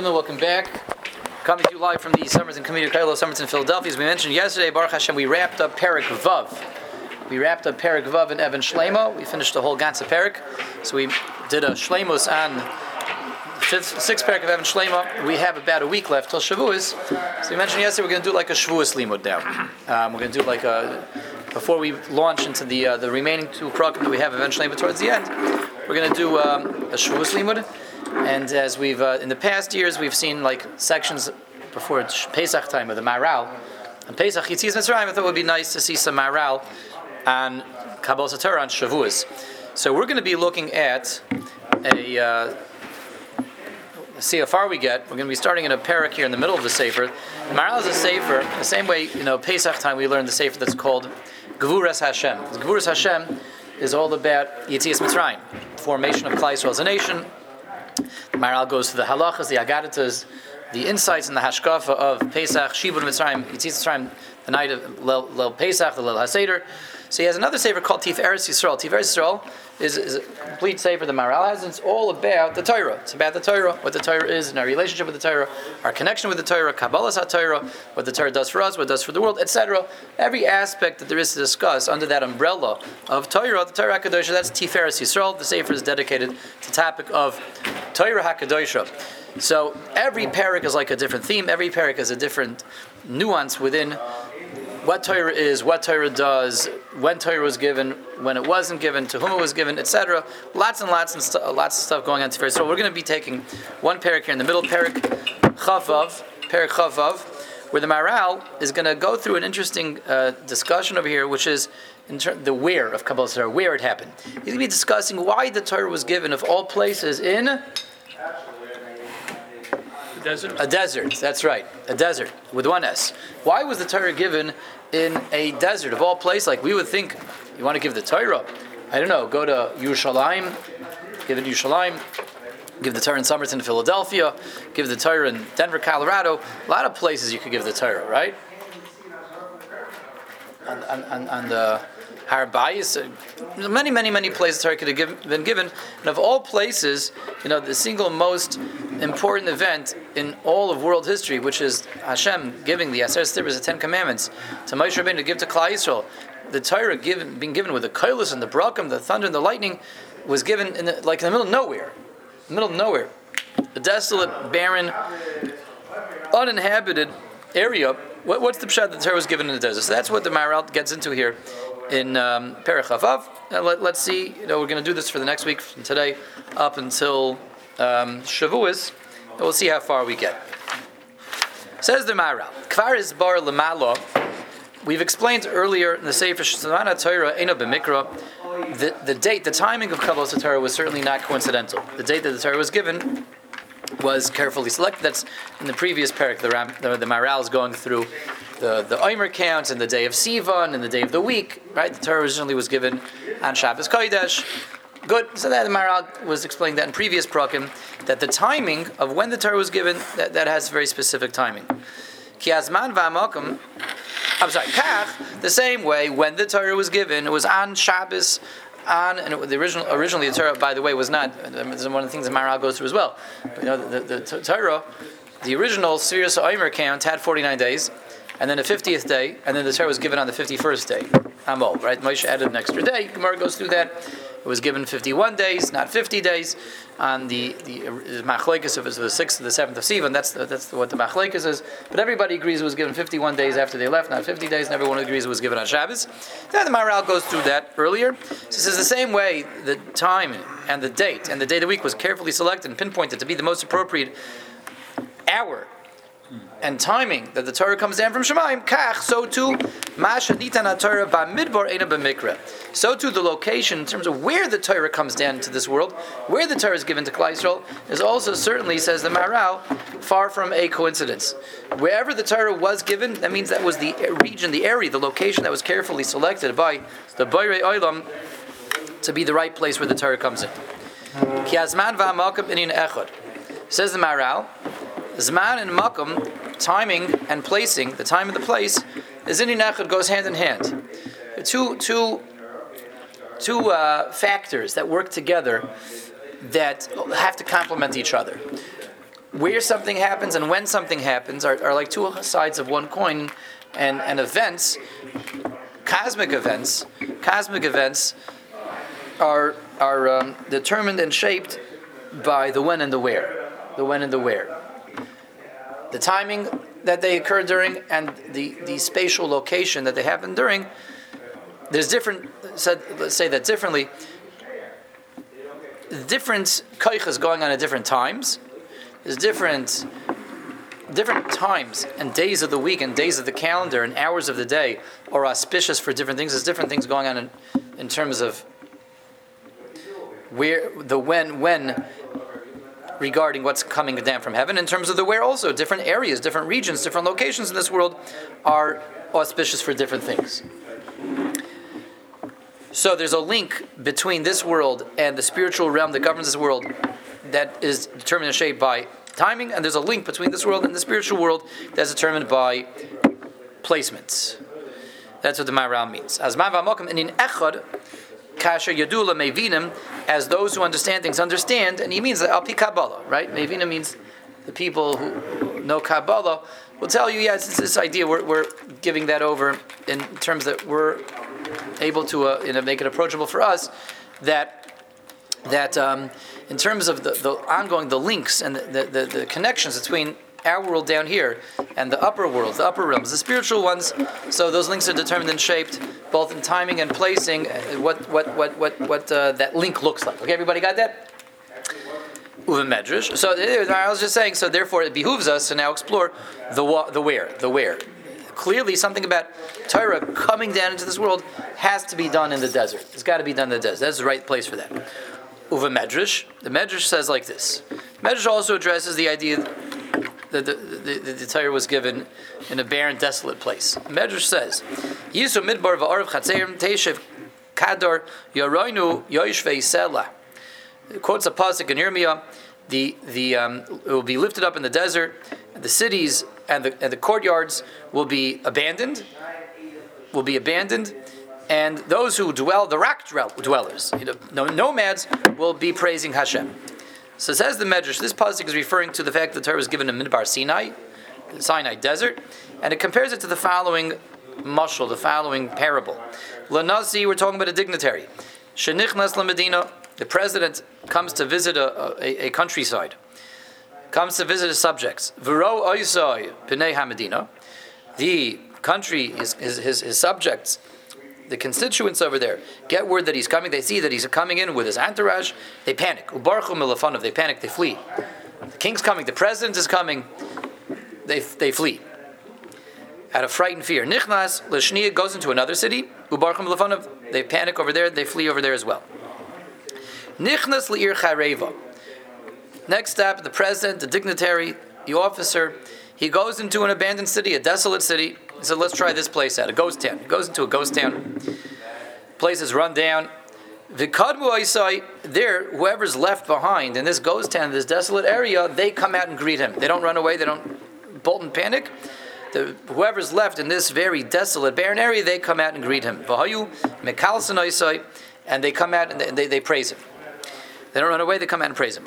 gentlemen, welcome back. Coming to you live from the Somerton Community Kailo Summers in Philadelphia. As we mentioned yesterday, Baruch Hashem, we wrapped up Perik Vav. We wrapped up Perik Vav and Even Shlema. We finished the whole Gansa Perik. So we did a Shlemos on fifth, sixth Perik of Even Shlema. We have about a week left till Shavuos. So we mentioned yesterday we're going to do like a Shavuos Limud now. Um, we're going to do like a before we launch into the uh, the remaining two program that we have eventually, towards the end, we're going to do um, a Shavuos Limud. And as we've uh, in the past years, we've seen like sections before Pesach time of the Maharal. And Pesach Yitzis Mitzrayim, I thought it would be nice to see some Maharal on Kabbalah Torah on Shavuos. So we're going to be looking at a. Uh, see how far we get. We're going to be starting in a parak here in the middle of the Sefer. Maharal is a Sefer, the same way, you know, Pesach time we learned the Sefer that's called Gevuras Hashem. Gevuras Hashem is all about Yitzias Mitzrayim, formation of Klal as a nation, the Maharal goes to the halachas, the agadatas, the insights and the hashkafa of Pesach, Shibud Mitzrayim, Yitzis Mitzrayim, the night of Lel Pesach, the Lel HaSeder. So he has another sefer called Tiferes Yisrael. Tif Yisrael is, is a complete sefer the Maharal has, and it's all about the Torah. It's about the Torah, what the Torah is, and our relationship with the Torah, our connection with the Torah, Kabbalah's Torah, what the Torah does for us, what it does for the world, etc. Every aspect that there is to discuss under that umbrella of Torah, the Torah HaKadosh, that's Tif Yisrael. The sefer is dedicated to the topic of Torah HaKadosh. So every parak is like a different theme. Every parak is a different nuance within what Torah is, what Torah does, when Torah was given, when it wasn't given, to whom it was given, etc. Lots and lots and lots of stuff going on today. So we're going to be taking one parak here in the middle, parak Chavav, parak Chavav, where the Maharal is going to go through an interesting uh, discussion over here, which is in ter- the where of Kabbalah Torah, where it happened. He's going to be discussing why the Torah was given of all places in desert? A desert, that's right. A desert with one S. Why was the Torah given in a desert of all places? Like we would think, you want to give the Torah, I don't know, go to Yerushalayim, give it to Yerushalayim, give the Torah in Somerton, Philadelphia, give the Torah in Denver, Colorado. A lot of places you could give the Torah, right? On, on, on the Har Bayis, uh, many, many, many places Torah could have given, been given. And of all places, you know, the single most important event in all of world history, which is Hashem giving the Aser Stibers, the Ten Commandments, to Moshe Rabbeinu to give to Klal Yisrael, the Torah given, being given with the Kailas and the Brakim, the thunder and the lightning, was given in the, like in the middle of nowhere, middle of nowhere, a desolate, barren, uninhabited area. What, what's the pshat that the Torah was given in the desert? So that's what the Maharal gets into here in um, Perechavav. Let, us see. You know, we're going to do this for the next week from today up until um, Shavuos, we'll see how far we get. Says the Maharal, Kvar is bar lemalo. We've explained earlier in the Sefer Shemana Torah Eno B'Mikra, the, the date, the timing of Kabbalah Torah was certainly not coincidental. The date that the Torah was given was carefully selected. That's in the previous parak. The, Ram, the, the Maharal is going through the the Omer count and the day of Sivan and the day of the week. Right, the Torah originally was given on Shabbos Kodesh. Good. So that the Maral was explaining that in previous prakim that the timing of when the Torah was given that, that has very specific timing. Kiazman v'amakim. I'm sorry, Kach, the same way when the Torah was given, it was on Shabbos on, and it, the original, originally the Torah, by the way, was not. This is one of the things that Maharal goes through as well. You know, the, the, the Torah, the original Sirius Omer count had 49 days, and then the 50th day, and then the Torah was given on the 51st day. Amol, right? Moshe added an extra day. Gemara goes through that. It was given 51 days, not 50 days. On the the machlekes, if it was the sixth or the seventh of Sivan, that's the, that's the, what the machlekes is. But everybody agrees it was given 51 days after they left, not 50 days, and everyone agrees it was given on Shabbos. Then the Maharal goes through that earlier. So this is the same way the time and the date and the day of the week was carefully selected and pinpointed to be the most appropriate hour and timing that the Torah comes down from Shemaim, kach, so too, masha nitan Torah ba'midbar ena b'mikra. So too, the location in terms of where the Torah comes down into this world, where the Torah is given to Yisrael, is also certainly, says the Maharal, far from a coincidence. Wherever the Torah was given, that means that was the region, the area, the location that was carefully selected by the Bayrei Olam to be the right place where the Torah comes in. Says the Maharal, Zman and Makom, timing and placing, the time and the place, is in Echad goes hand in hand. Two, two, two uh, factors that work together that have to complement each other. where something happens and when something happens are, are like two sides of one coin, and, and events, cosmic events, cosmic events are, are um, determined and shaped by the when and the where. The when and the where. The timing that they occur during and the, the spatial location that they happen during, there's different, said, let's say that differently, different koichas going on at different times. There's different different times and days of the week and days of the calendar and hours of the day are auspicious for different things. There's different things going on in, in terms of where the when when regarding what's coming down from heaven in terms of the where also. Different areas different regions different locations in this world are auspicious for different things. So there's a link between this world and the spiritual realm that governs this world that is determined and shaped by timing and there's a link between this world and the spiritual world that's determined by placements. That's what the Maharal means. As and in echad kasher yadula mevinim, as those who understand things understand, and he means that alpi Kabbalah, right? Mevinim means the people who know Kabbalah will tell you, yes, it's this idea. We're, we're giving that over in terms that we're able to uh, you know, make it approachable for us. That that um, in terms of the, the ongoing the links and the, the, the connections between our world down here and the upper world, the upper realms, the spiritual ones. So those links are determined and shaped both in timing and placing. Uh, what what what what what uh, that link looks like. Okay, everybody got that? So uh, I was just saying. So therefore, it behooves us to now explore the the where, the where. Clearly, something about Torah coming down into this world has to be done in the desert. It's got to be done in the desert. That's the right place for that. Uva medrash. The medrash says like this. Medrash also addresses the idea the, the, the, the Torah was given in a barren, desolate place. Medrash says, Yisu midbar va'arav chatzerim teshev kadar yaroinu yoishvei selah. Quotes a pasuk in Yirmiyah, the, the, um, it will be lifted up in the desert, the cities and the, and the courtyards will be abandoned, will be abandoned, and those who dwell, the rock dwellers, you know, nomads, will be praising Hashem. So says the Medrash, this pasuk is referring to the fact that the Torah was given in Midbar Sinai, the Sinai desert, and it compares it to the following mushal, the following parable. Lanasi, we're talking about a dignitary. Shenichnas Medina, the president comes to visit a, a, a, countryside, comes to visit his subjects. V'ro oisoi p'nei hamedina, the country, his, his, his, his subjects the constituents over there get word that he's coming, they see that he's coming in with his entourage, they panic. Ubarchu they panic, they flee. The king's coming, the president is coming, they, they flee. Out of fright and fear. Nichnas, Lashnia goes into another city, Ubarchu milafanov, they panic over there, they flee over there as well. Nichnas li'ir chareva. Next step, the president, the dignitary, the officer, he goes into an abandoned city, a desolate city. Said, let's try this place out, a ghost town. He goes into a ghost town. Place is run down. Vikadmu Isai, there, whoever's left behind in this ghost town, this desolate area, they come out and greet him. They don't run away, they don't bolt and panic. The, whoever's left in this very desolate, barren area, they come out and greet him. Vahayu, Mekalsan Isai, and they come out and they, they, they praise him. They don't run away, they come out and praise him.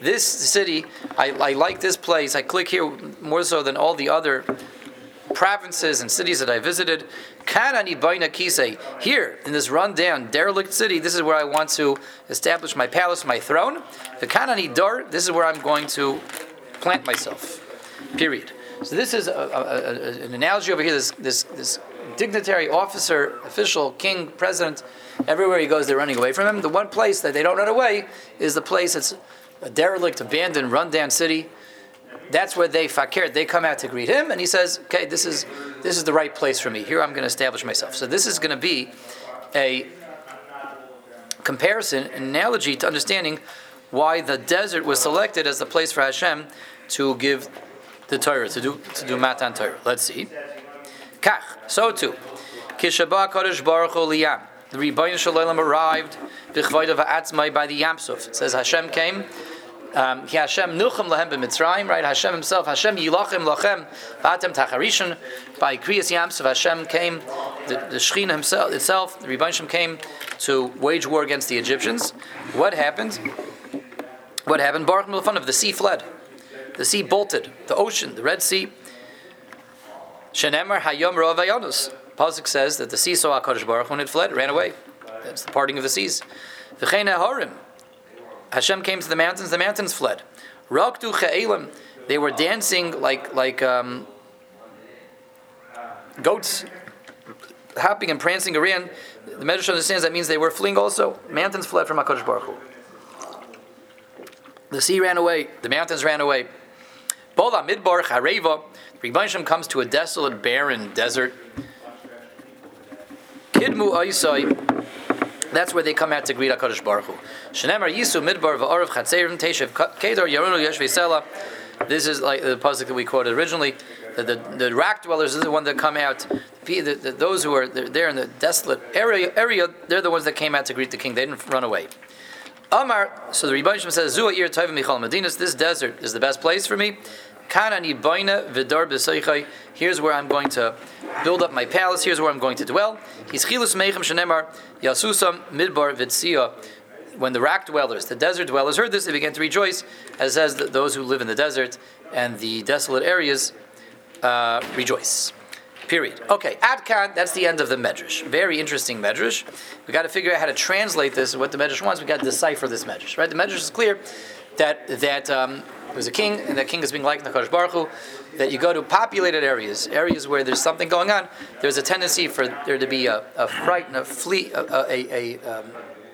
This city, I, I like this place. I click here more so than all the other provinces and cities that I visited. Here, in this rundown, derelict city, this is where I want to establish my palace, my throne. The Kanani Dar, this is where I'm going to plant myself. Period. So this is a, a, a, an analogy over here. This, this, this dignitary, officer, official, king, president, everywhere he goes, they're running away from him. The one place that they don't run away is the place that's a derelict, abandoned, rundown city. That's where they fakir. They come out to greet him, and he says, "Okay, this is this is the right place for me. Here, I'm going to establish myself." So this is going to be a comparison, an analogy to understanding why the desert was selected as the place for Hashem to give the Torah to do to do Matan Torah. Let's see. Kach. So too. Kishabah Kodesh Baruch Liyam. The Ribbono Shel Olam arrived by the Yamsuf. It says Hashem came. Um, Hashem nuchem lahem b'mitzrayim, right? Hashem himself, Hashem yilachim lachem v'atem tacharishan. By Kriyas Yamsuf, Hashem came, the, the himself, itself, the Rebbeinu came to wage war against the Egyptians. What happened? What happened? Baruch of the sea fled. The sea bolted. The ocean, the Red Sea. Shenemar Hayom Ravayonus. Pasuk says that the sea saw HaKadosh Baruch when it fled, ran away. That's the parting of the seas. V'chein Harim. Hashem came to the mountains, the mountains fled. Raktu Cha'elim. They were dancing like, like um, goats, hopping and prancing around. The Medrash understands that means they were fleeing also. Mountains fled from HaKadosh Baruch Hu. The sea ran away, the mountains ran away. Bola Midbar Chareva. Rebbeinu comes to a desolate, barren desert. Kidmu Aisai. That's where they come out to greet HaKadosh Baruch Hu. Shenemar Yisu Midbar Va'arav Chatzeirim Teshev Kedar Yarunu Yeshvei Sela. This is like the pasuk that we quoted originally. The, the, the rock dwellers is the one that come out. The, the, those who are there in the desolate area, area, they're the ones that came out to greet the king. They didn't run away. Amar, so the Rebbeinu says, Zua ir tovim michal medinas. This desert is the best place for me. Here's where I'm going to build up my palace. Here's where I'm going to dwell. He's chilus meichem shenemar yasusam midbar vitzia. When the rock dwellers, the desert dwellers, heard this, they began to rejoice, as says that those who live in the desert and the desolate areas uh, rejoice. Period. Okay, Adkan, that's the end of the Medrash. Very interesting Medrash. we got to figure out how to translate this, what the Medrash wants. we got to decipher this Medrash, right? The Medrash is clear that, that um, there's a king, and that king is being like Nakash Baruch Hu, that you go to populated areas, areas where there's something going on, there's a tendency for there to be a, a fright a flee, a, a, a um,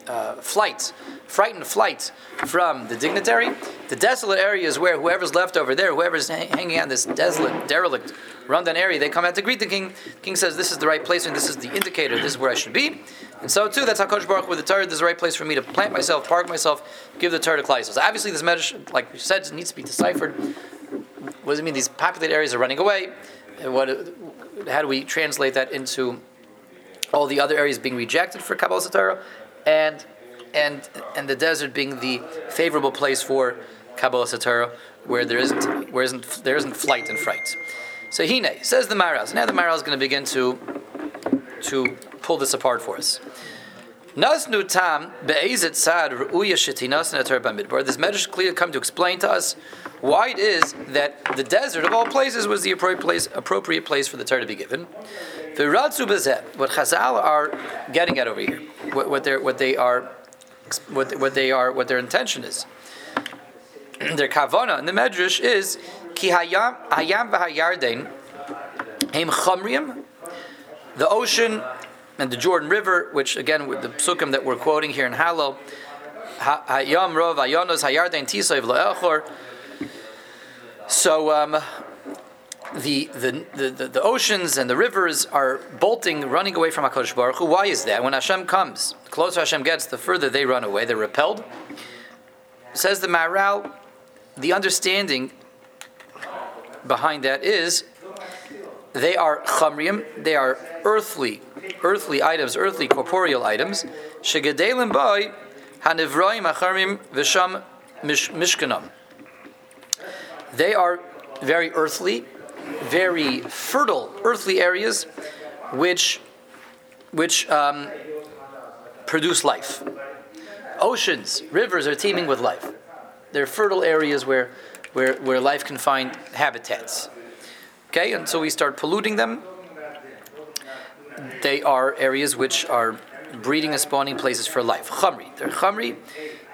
uh, flight, frightened flight from the dignitary. The desolate areas where whoever's left over there, whoever's hanging on this desolate, derelict, rundown area, they come out to greet the king. King says, "This is the right place, and this is the indicator. This is where I should be." And so too, that's how Kodesh Baruch with the Torah. This is the right place for me to plant myself, park myself, give the Torah to Klal. Obviously, this medrash, like we said, needs to be deciphered. What does it mean? These populated areas are running away. And What? How do we translate that into all the other areas being rejected for Kabbalah Torah? and and and the desert being the favorable place for Kabbalah Satorah, where there isn't where isn't there isn't flight and fright. So Hine says the Maharal. Now the Maharal is going to begin to to pull this apart for us. Nasnu tam be'ezet sad ru'uya shetinas bamidbar. This medrash clearly come to explain to us why it is that the desert of all places was the appropriate place, appropriate place for the Torah to be given. The Ratzu what Chazal are getting at over here, what, what, what they are, what, what they are, what their intention is. their kavana in the medrash is ki hayam hayam v'hayarden heim chamriim, the ocean and the Jordan River, which again with the psukim that we're quoting here in Hallel, hayam rov tisayv le'echor. So. Um, the, the, the, the, oceans and the rivers are bolting, running away from HaKadosh Baruch Hu. Why is that? When Hashem comes, the closer Hashem gets, the further they run away, they're repelled. Says the Maharal, the understanding behind that is they are chamrium, they are earthly, earthly items, earthly corporeal items. Shegedelim boy hanivroim acharmim v'sham mishkanam. They are very earthly, very fertile earthly areas which, which um, produce life. Oceans, rivers are teeming with life. They're fertile areas where, where, where life can find habitats. Okay, and so we start polluting them. They are areas which are breeding and spawning places for life. Chamri. They're chamri,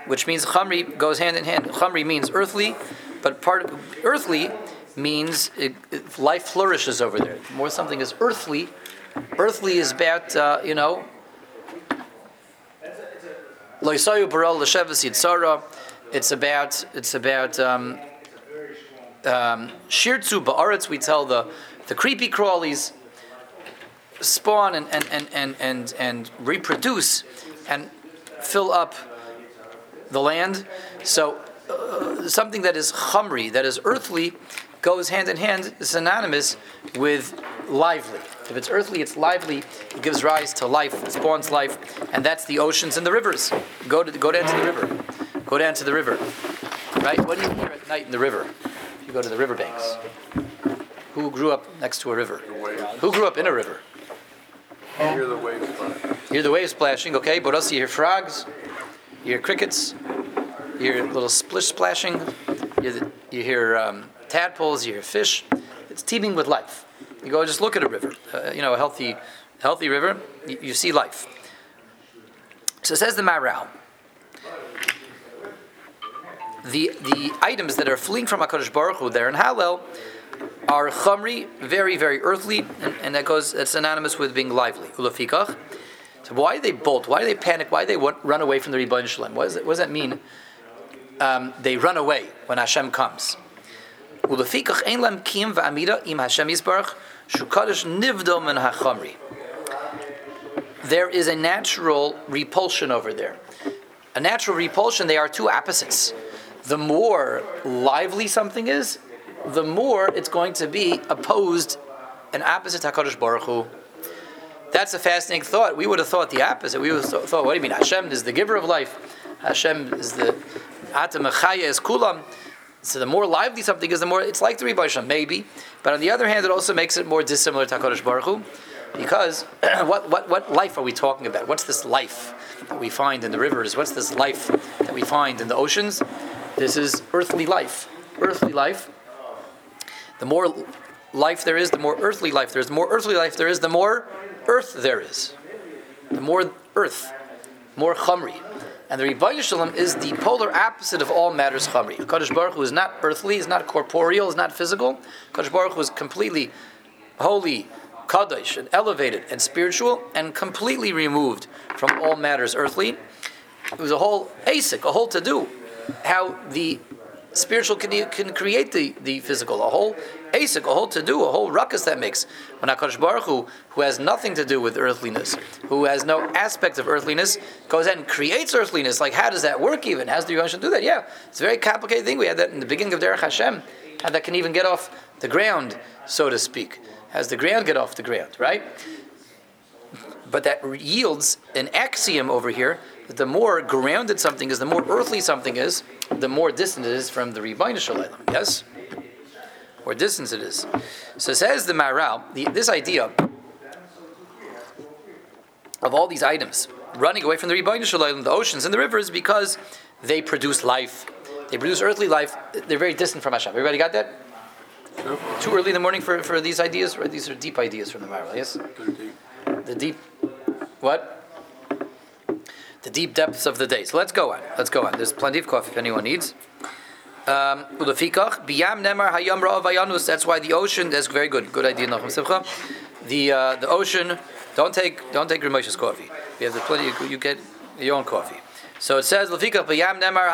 which means chamri goes hand in hand. Chamri means earthly, but part of earthly means it, it, life flourishes over there. The more something is earthly, earthly is about, uh, you know, it's about it's about um, shirtzu ba'aretz. We tell the the creepy crawlies spawn and and, and, and, and and reproduce and fill up the land. So uh, something that is chamri, that is earthly, goes hand in hand, synonymous with lively. If it's earthly, it's lively. It gives rise to life, it spawns life, and that's the oceans and the rivers. Go to go down to the river. Go down to the river. Right? What do you hear at night in the river? You go to the riverbanks. Who grew up next to a river? Who grew up in a river? You hear the waves splashing. Hear the waves splashing, okay, but also you hear frogs, you hear crickets, you hear little splish splashing, you hear, you hear um, tadpoles, you hear fish. It's teeming with life. You go just look at a river, uh, you know, a healthy, healthy river, you, you see life. So says the Maharal. The, the items that are fleeing from HaKadosh Baruch Hu there in Hallel are chamri, very, very earthly, and, and that goes, that's synonymous with being lively. Ulafikach. So why do they bolt? Why do they panic? Why do they run away from the Ribbono Shel Olam? What, what does that mean? Um, they run away when Hashem comes. Ulafikach ein lem kiyim va'amida im Hashem yisbarach shukadosh nivdom min hachamri. There is a natural repulsion over there. A natural repulsion, they are two opposites. The more lively something is, the more it's going to be opposed and opposite HaKadosh Baruch Hu. That's a fascinating thought. We would have thought the opposite. We would have thought, what do you mean? Hashem is the giver of life. Hashem is the Atamachaya is Kulam. So the more lively something is, the more it's like the Rebbe maybe. But on the other hand, it also makes it more dissimilar to HaKadosh Baruch Hu. Because what, what, what life are we talking about? What's this life that we find in the rivers? What's this life that we find in the oceans? This is earthly life. Earthly life the more life there is, the more earthly life there is. The more earthly life there is, the more earth there is. The more earth, more chamri. And the Ribbono Shel Olam is the polar opposite of all matters chamri. Kadosh Baruch Hu is not earthly, is not corporeal, is not physical. Kadosh Baruch Hu is completely holy, kadosh, and elevated and spiritual, and completely removed from all matters earthly. It was a whole asik, a whole to do. How the spiritual can, can create the, the physical. A whole asik, a whole to do, a whole ruckus that makes. When HaKadosh Baruch Hu, who has nothing to do with earthliness, who has no aspect of earthliness, goes and creates earthliness, like how does that work even? How does the Yonshim do that? Yeah, it's a very complicated thing. We had that in the beginning of Derech Hashem, how that can even get off the ground, so to speak. Has the ground get off the ground, right? But that yields an axiom over here the more grounded something is, the more earthly something is, the more distant it is from the Ribbono Shel Olam. Yes? More distance it is. So says the Maharal, the, this idea of all these items running away from the Ribbono Shel Olam, the oceans and the rivers, because they produce life. They produce earthly life. They're very distant from Hashem. Everybody got that? Too early in the morning for, for these ideas? Right? These are deep ideas from the Maharal, yes? The deep. What? The deep depths of the day. So let's go on. Let's go on. There's plenty of coffee if anyone needs. Um, that's why the ocean. That's very good. Good idea, Simcha. The uh, the ocean. Don't take don't take Ramesh's coffee. You have the plenty. You, you get your own coffee. So it says nemar.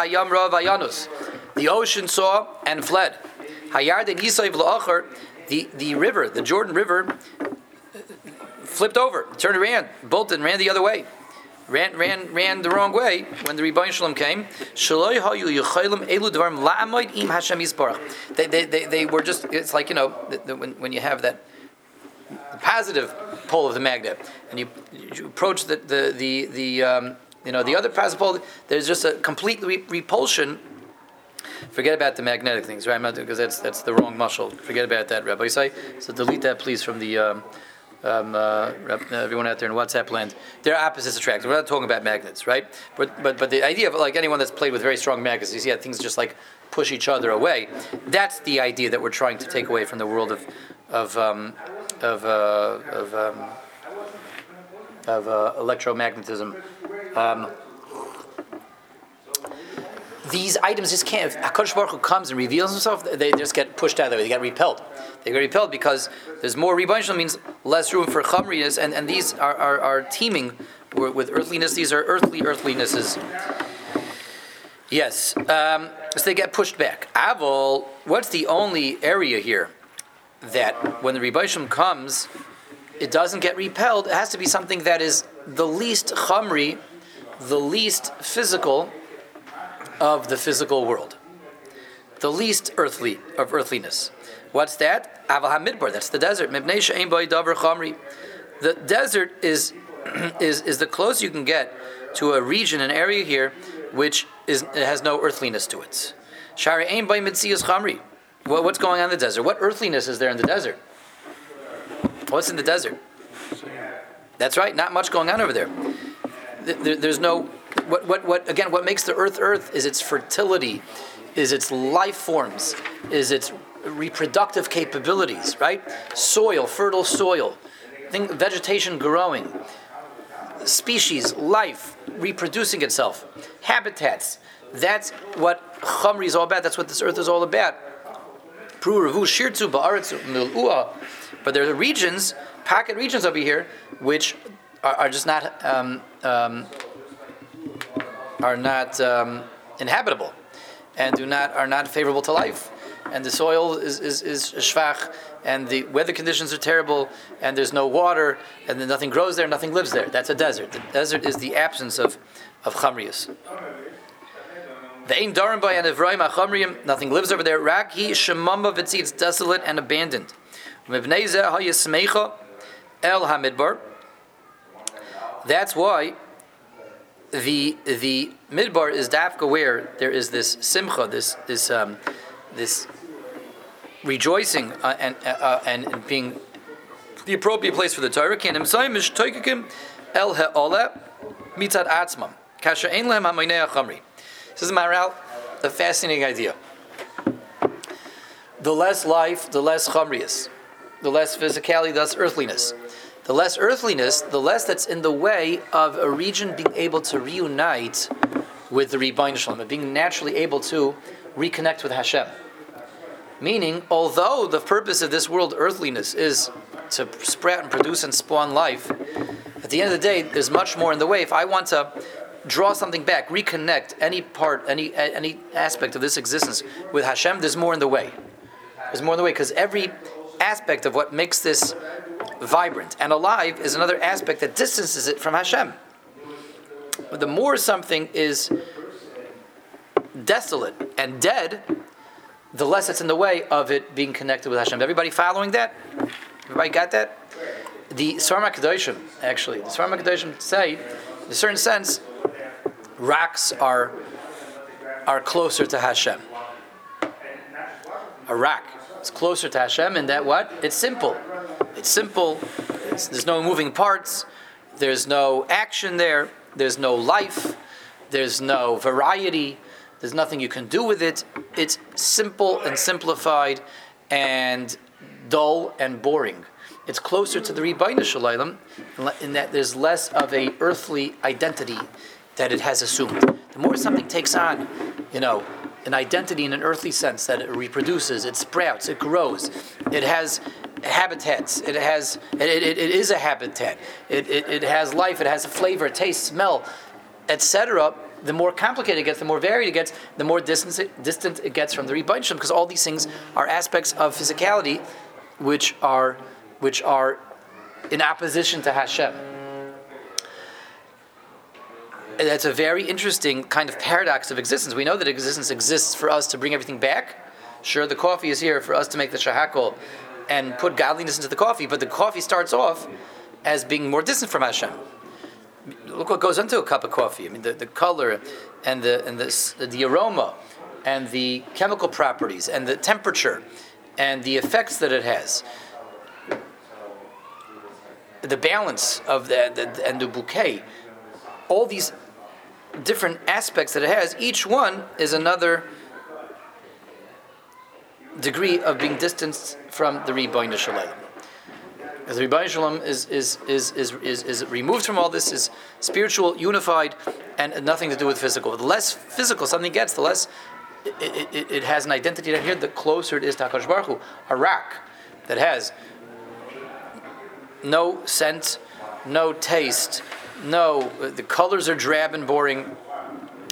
The ocean saw and fled. Hayarden. The the river, the Jordan River, flipped over, turned around, bolted, and ran the other way ran ran ran the wrong way when the Ribbono Shel Olam came. They, they, they, they were just, it's like, you know, the, the, when, when you have that positive pole of the magnet and you, you approach the, the, the, the um, you know, the other positive pole, there's just a complete re- repulsion Forget about the magnetic things, right? Because that's that's the wrong muscle. Forget about that, Rabbi say. So delete that, please, from the um, um, uh, everyone out there in WhatsApp land, they're opposites attract. We're not talking about magnets, right? But but but the idea of like anyone that's played with very strong magnets, you see how things just like push each other away. That's the idea that we're trying to take away from the world of of um, of uh, of, um, of uh, electromagnetism. These items just can't. If Hakadosh Baruch Hu comes and reveals himself, they just get pushed out of the way. They get repelled. They get repelled because there's more rebunshal means less room for chamriness, and, and these are, are, are teeming with earthliness. These are earthly earthlinesses. Yes, um, so they get pushed back. Avol, what's the only area here that when the rebunshal comes, it doesn't get repelled? It has to be something that is the least chamri, the least physical of the physical world, the least earthly of earthliness. What's that? Aval Hamidbar. That's the desert. The desert is is is the closest you can get to a region, an area here, which is has no earthliness to it. Shari Ein by Mitzias Chamri. What's going on in the desert? What earthliness is there in the desert? What's in the desert? That's right. Not much going on over there. There's no what, what, what, again, what makes the earth earth is its fertility, is its life forms, is its reproductive capabilities, right? Soil, fertile soil, think vegetation growing, species, life, reproducing itself, habitats. That's what Chamri is all about. That's what this earth is all about. But there are regions, pocket regions over here, which are, are just not um, um, are not um, inhabitable and do not are not favorable to life. And the soil is, is, is shvach, and the weather conditions are terrible, and there's no water, and then nothing grows there, nothing lives there. That's a desert. The desert is the absence of, of chamrius. The ein darim by and Ephraim achamriim, nothing lives over there. Rak he shemamba v'tzi, it's desolate and abandoned. Mevnei el hamidbar. That's why the the midbar is dafka where there is this simcha, this this um, this rejoicing uh, and, uh, and being the appropriate place for the Torah. Can el he'ola mitzad atzmam kasher ein lehem chamri. This is Maharal, a fascinating idea. The less life, the less chamrius, the less physicality, thus earthliness. The less earthliness, the less that's in the way of a region being able to reunite with the Ribbono Shel Olam, and being naturally able to reconnect with Hashem. Meaning, although the purpose of this world, earthliness, is to sprout and produce and spawn life, at the end of the day, there's much more in the way. If I want to draw something back, reconnect any part, any any aspect of this existence with Hashem, there's more in the way. There's more in the way because every aspect of what makes this vibrant and alive is another aspect that distances it from Hashem. The more something is desolate and dead, the less it's in the way of it being connected with Hashem. Everybody following that? Everybody got that? The Svarma Kedoshim, actually, the Svarma Kedoshim say, in a certain sense, rocks are are closer to Hashem. A rock is closer to Hashem in that what? It's simple. It's simple. There's no moving parts. There's no action there. There's no life. There's no variety. There's nothing you can do with it. It's simple and simplified and dull and boring. It's closer to the Ribbono Shel Olam in that there's less of a earthly identity that it has assumed. The more something takes on, you know, an identity in an earthly sense that it reproduces, it sprouts, it grows, it has habitats, it has, it, it, it is a habitat, it, it, it has life, it has a flavor, taste, smell, etc. The more complicated it gets, the more varied it gets, the more distant, distant it gets from the Rebbeinu because all these things are aspects of physicality which are, which are in opposition to Hashem that's a very interesting kind of paradox of existence. We know that existence exists for us to bring everything back. Sure, the coffee is here for us to make the shahakol and put godliness into the coffee, but the coffee starts off as being more distant from Hashem. Look what goes into a cup of coffee. I mean, the, the color and the and the, the aroma and the chemical properties and the temperature and the effects that it has. The balance of the, the and the bouquet all these different aspects that it has, each one is another degree of being distanced from the Ribbono Shel Olam. The Ribbono Shel Olam is, is, is, is, is, is removed from all this, is spiritual, unified, and nothing to do with physical. The less physical something gets, the less it, it, it has an identity down here, the closer it is to HaKadosh Baruch Hu. A rock that has no scent, no taste, no, the colors are drab and boring,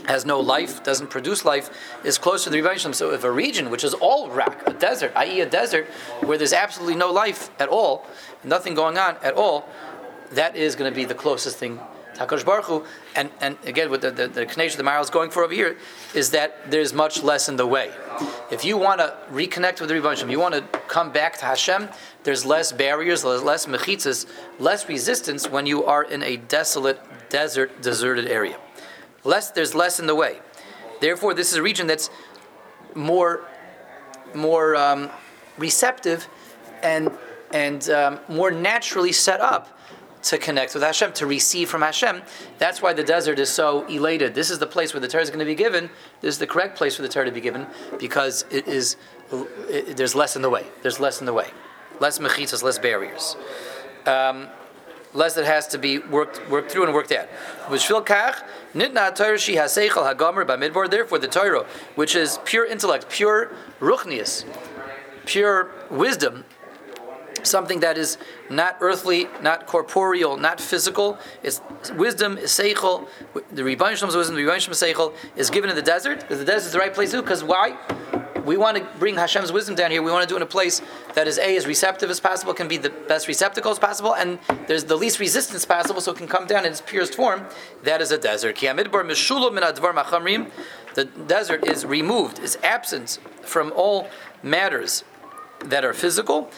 has no life, doesn't produce life, is closer to the Rebbeinu So if a region which is all rock, a desert, i.e. a desert, where there's absolutely no life at all, nothing going on at all, that is going to be the closest thing to HaKadosh Baruch Hu. And, and again, what the, the, the connection the Maharal is going for over here is that there's much less in the way. If you want to reconnect with the Rebbeinu you want to come back to Hashem, there's less barriers, there's less mechitzas, less resistance when you are in a desolate, desert, deserted area. Less, there's less in the way. Therefore, this is a region that's more, more um, receptive and and um, more naturally set up to connect with Hashem, to receive from Hashem. That's why the desert is so elated. This is the place where the Torah is going to be given. This is the correct place for the Torah to be given because it is. It, there's less in the way. There's less in the way. Less mechitzas, less barriers. Um, less that has to be worked worked through and worked out. Therefore, the Torah, which is pure intellect, pure ruchnius, pure wisdom, something that is not earthly, not corporeal, not physical. It's wisdom, is seichel. The Rebbeinu wisdom, the Rebbeinu seichel, is given in the desert. The desert is the right place to because why? We want to bring Hashem's wisdom down here. We want to do it in a place that is a as receptive as possible, can be the best receptacle as possible, and there's the least resistance possible, so it can come down in its purest form. That is a desert. The desert is removed, is absent from all matters that are physical.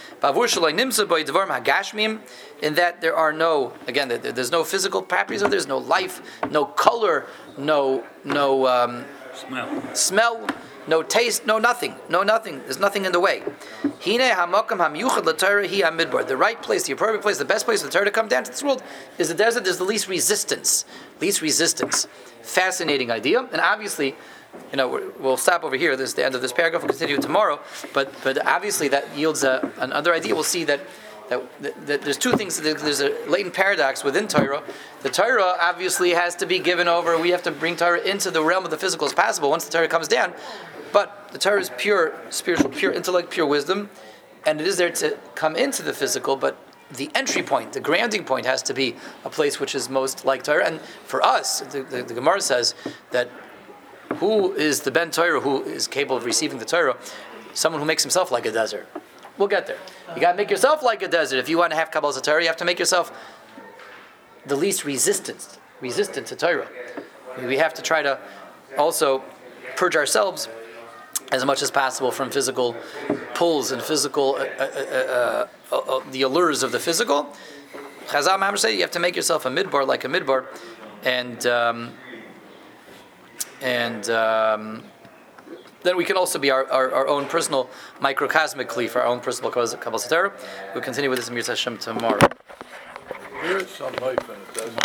In that there are no, again, there's no physical properties of there's no life, no color, no no um, Smell. smell, no taste, no nothing, no nothing. There's nothing in the way. The right place, the appropriate place, the best place for the Torah to come down to this world is the desert. There's the least resistance, least resistance. Fascinating idea, and obviously you know, we'll stop over here. This is the end of this paragraph. We'll continue tomorrow. But but obviously that yields a, another idea. We'll see that, that, that, that there's two things. There's a latent paradox within Torah. The Torah obviously has to be given over. We have to bring Torah into the realm of the physical as possible once the Torah comes down. But the Torah is pure spiritual, pure intellect, pure wisdom, and it is there to come into the physical. But the entry point, the grounding point, has to be a place which is most like Torah. And for us, the, the, the Gemara says that who is the Ben Torah who is capable of receiving the Torah? Someone who makes himself like a desert. We'll get there. You got to make yourself like a desert. If you want to have Kabbalah Torah, you have to make yourself the least resistant, resistant to Torah. We have to try to also purge ourselves as much as possible from physical pulls and physical, uh, uh, uh, uh, uh, the allures of the physical. Chazal Mamre say you have to make yourself a midbar like a midbar, and. Um, and um, then we can also be our, our, our own personal microcosmic kli for our own personal Kabbalah. We'll continue with this Mir Hashem tomorrow.